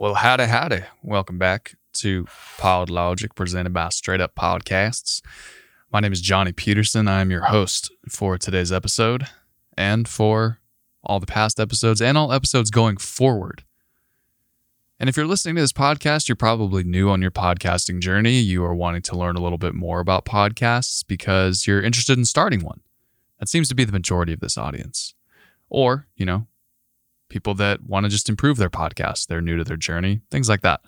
Well, howdy, howdy. Welcome back to Pod Logic presented by Straight Up Podcasts. My name is Johnny Peterson. I am your host for today's episode and for all the past episodes and all episodes going forward. And if you're listening to this podcast, you're probably new on your podcasting journey. You are wanting to learn a little bit more about podcasts because you're interested in starting one. That seems to be the majority of this audience. Or, you know, people that want to just improve their podcast. They're new to their journey, things like that.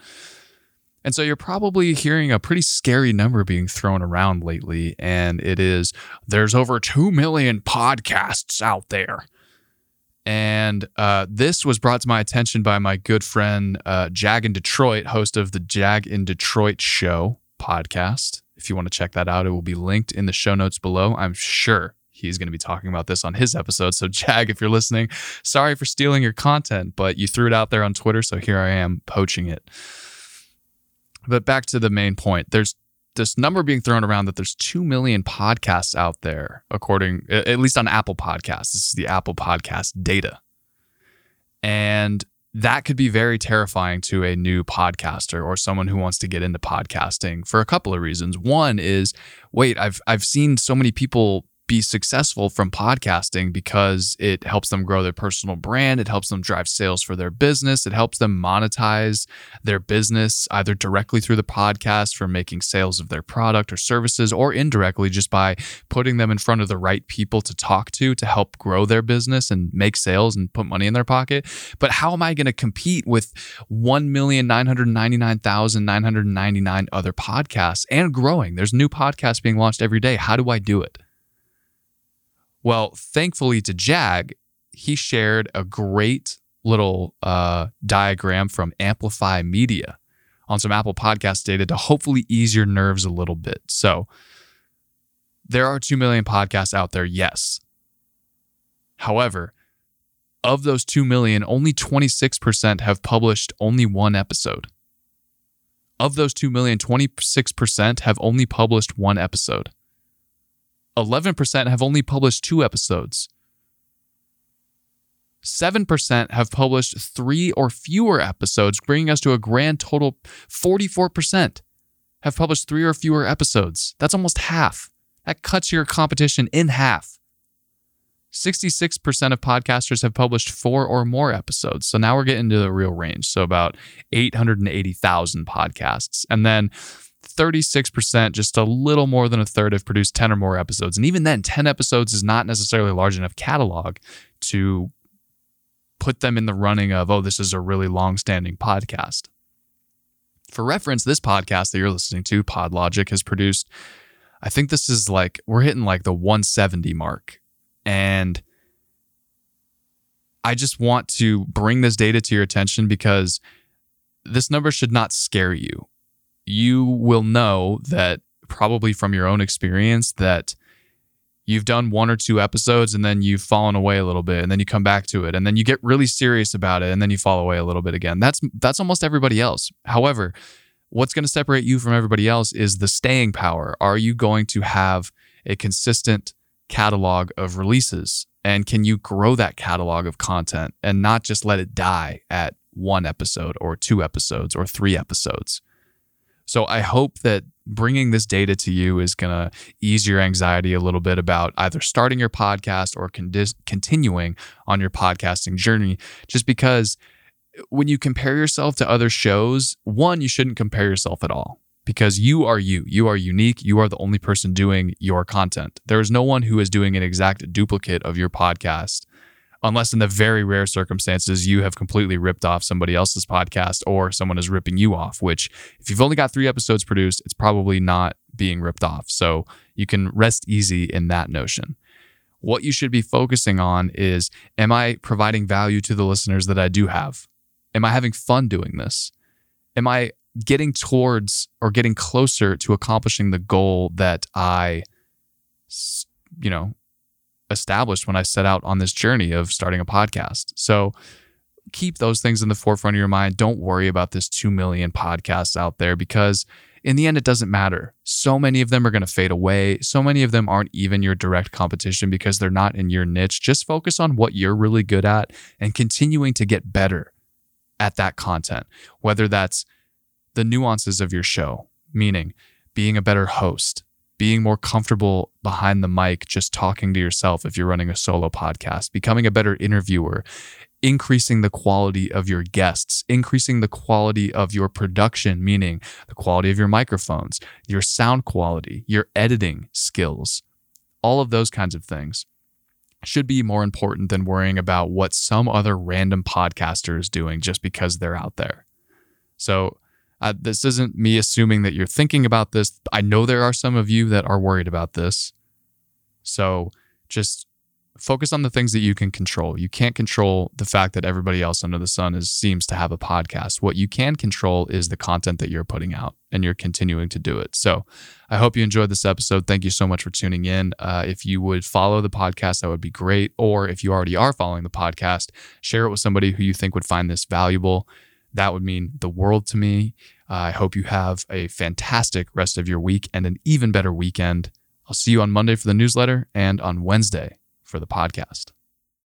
And so you're probably hearing a pretty scary number being thrown around lately. And it is there's over 2 million podcasts out there. And uh, this was brought to my attention by my good friend uh, Jag in Detroit, host of the Jag in Detroit Show podcast. If you want to check that out, it will be linked in the show notes below. I'm sure he's going to be talking about this on his episode. So, Jag, if you're listening, sorry for stealing your content, but you threw it out there on Twitter. So here I am poaching it. But back to the main point there's this number being thrown around that there's 2 million podcasts out there, according, at least on Apple Podcasts. This is the Apple Podcast data. And that could be very terrifying to a new podcaster or someone who wants to get into podcasting for a couple of reasons. One is, wait, I've I've seen so many people be successful from podcasting because it helps them grow their personal brand. It helps them drive sales for their business. It helps them monetize their business either directly through the podcast for making sales of their product or services, or indirectly just by putting them in front of the right people to talk to to help grow their business and make sales and put money in their pocket. But how am I going to compete with 1,999,999 other podcasts and growing? There's new podcasts being launched every day. How do I do it? Well, thankfully to Jag, he shared a great little uh, diagram from Amplifi Media on some Apple Podcast data to hopefully ease your nerves a little bit. So, there are 2 million podcasts out there, yes. However, of those 2 million, only 26% have published only one episode. Of those 2 million, 26% have only published one episode. 11% have only published two episodes. 7% have published three or fewer episodes, bringing us to a grand total 44% have published three or fewer episodes. That's almost half. That cuts your competition in half. 66% of podcasters have published four or more episodes. So now we're getting to the real range. So about 880,000 podcasts. And then 36%, just a little more than a third, have produced 10 or more episodes. And even then, 10 episodes is not necessarily a large enough catalog to put them in the running of, oh, this is a really long standing podcast. For reference, this podcast that you're listening to, PodLogic, has produced, I think this is like, we're hitting like the 170 mark. And I just want to bring this data to your attention because this number should not scare you you will know that probably from your own experience that you've done one or two episodes and then you've fallen away a little bit and then you come back to it and then you get really serious about it and then you fall away a little bit again. That's that's almost everybody else. However, what's going to separate you from everybody else is the staying power. Are you going to have a consistent catalog of releases and can you grow that catalog of content and not just let it die at one episode or two episodes or three episodes? So I hope that bringing this data to you is going to ease your anxiety a little bit about either starting your podcast or con- continuing on your podcasting journey. Just because when you compare yourself to other shows, one, you shouldn't compare yourself at all because you are you. You are unique. You are the only person doing your content. There is no one who is doing an exact duplicate of your podcast unless in the very rare circumstances you have completely ripped off somebody else's podcast or someone is ripping you off, which if you've only got three episodes produced, it's probably not being ripped off. So you can rest easy in that notion. What you should be focusing on is Am I providing value to the listeners that I do have? Am I having fun doing this? Am I getting towards or getting closer to accomplishing the goal that I, you know, established when I set out on this journey of starting a podcast. So keep those things in the forefront of your mind. Don't worry about this 2 million podcasts out there because in the end, it doesn't matter. So many of them are going to fade away. So many of them aren't even your direct competition because they're not in your niche. Just focus on what you're really good at and continuing to get better at that content, whether that's the nuances of your show, meaning being a better host, being more comfortable behind the mic, just talking to yourself if you're running a solo podcast, becoming a better interviewer, increasing the quality of your guests, increasing the quality of your production, meaning the quality of your microphones, your sound quality, your editing skills, all of those kinds of things should be more important than worrying about what some other random podcaster is doing just because they're out there. So, uh, this isn't me assuming that you're thinking about this. I know there are some of you that are worried about this. So, just focus on the things that you can control. You can't control the fact that everybody else under the sun is seems to have a podcast. What you can control is the content that you're putting out and you're continuing to do it. So I hope you enjoyed this episode. Thank you so much for tuning in. Uh, if you would follow the podcast, that would be great. Or if you already are following the podcast, share it with somebody who you think would find this valuable. That would mean the world to me. Uh, I hope you have a fantastic rest of your week and an even better weekend. I'll see you on Monday for the newsletter and on Wednesday for the podcast.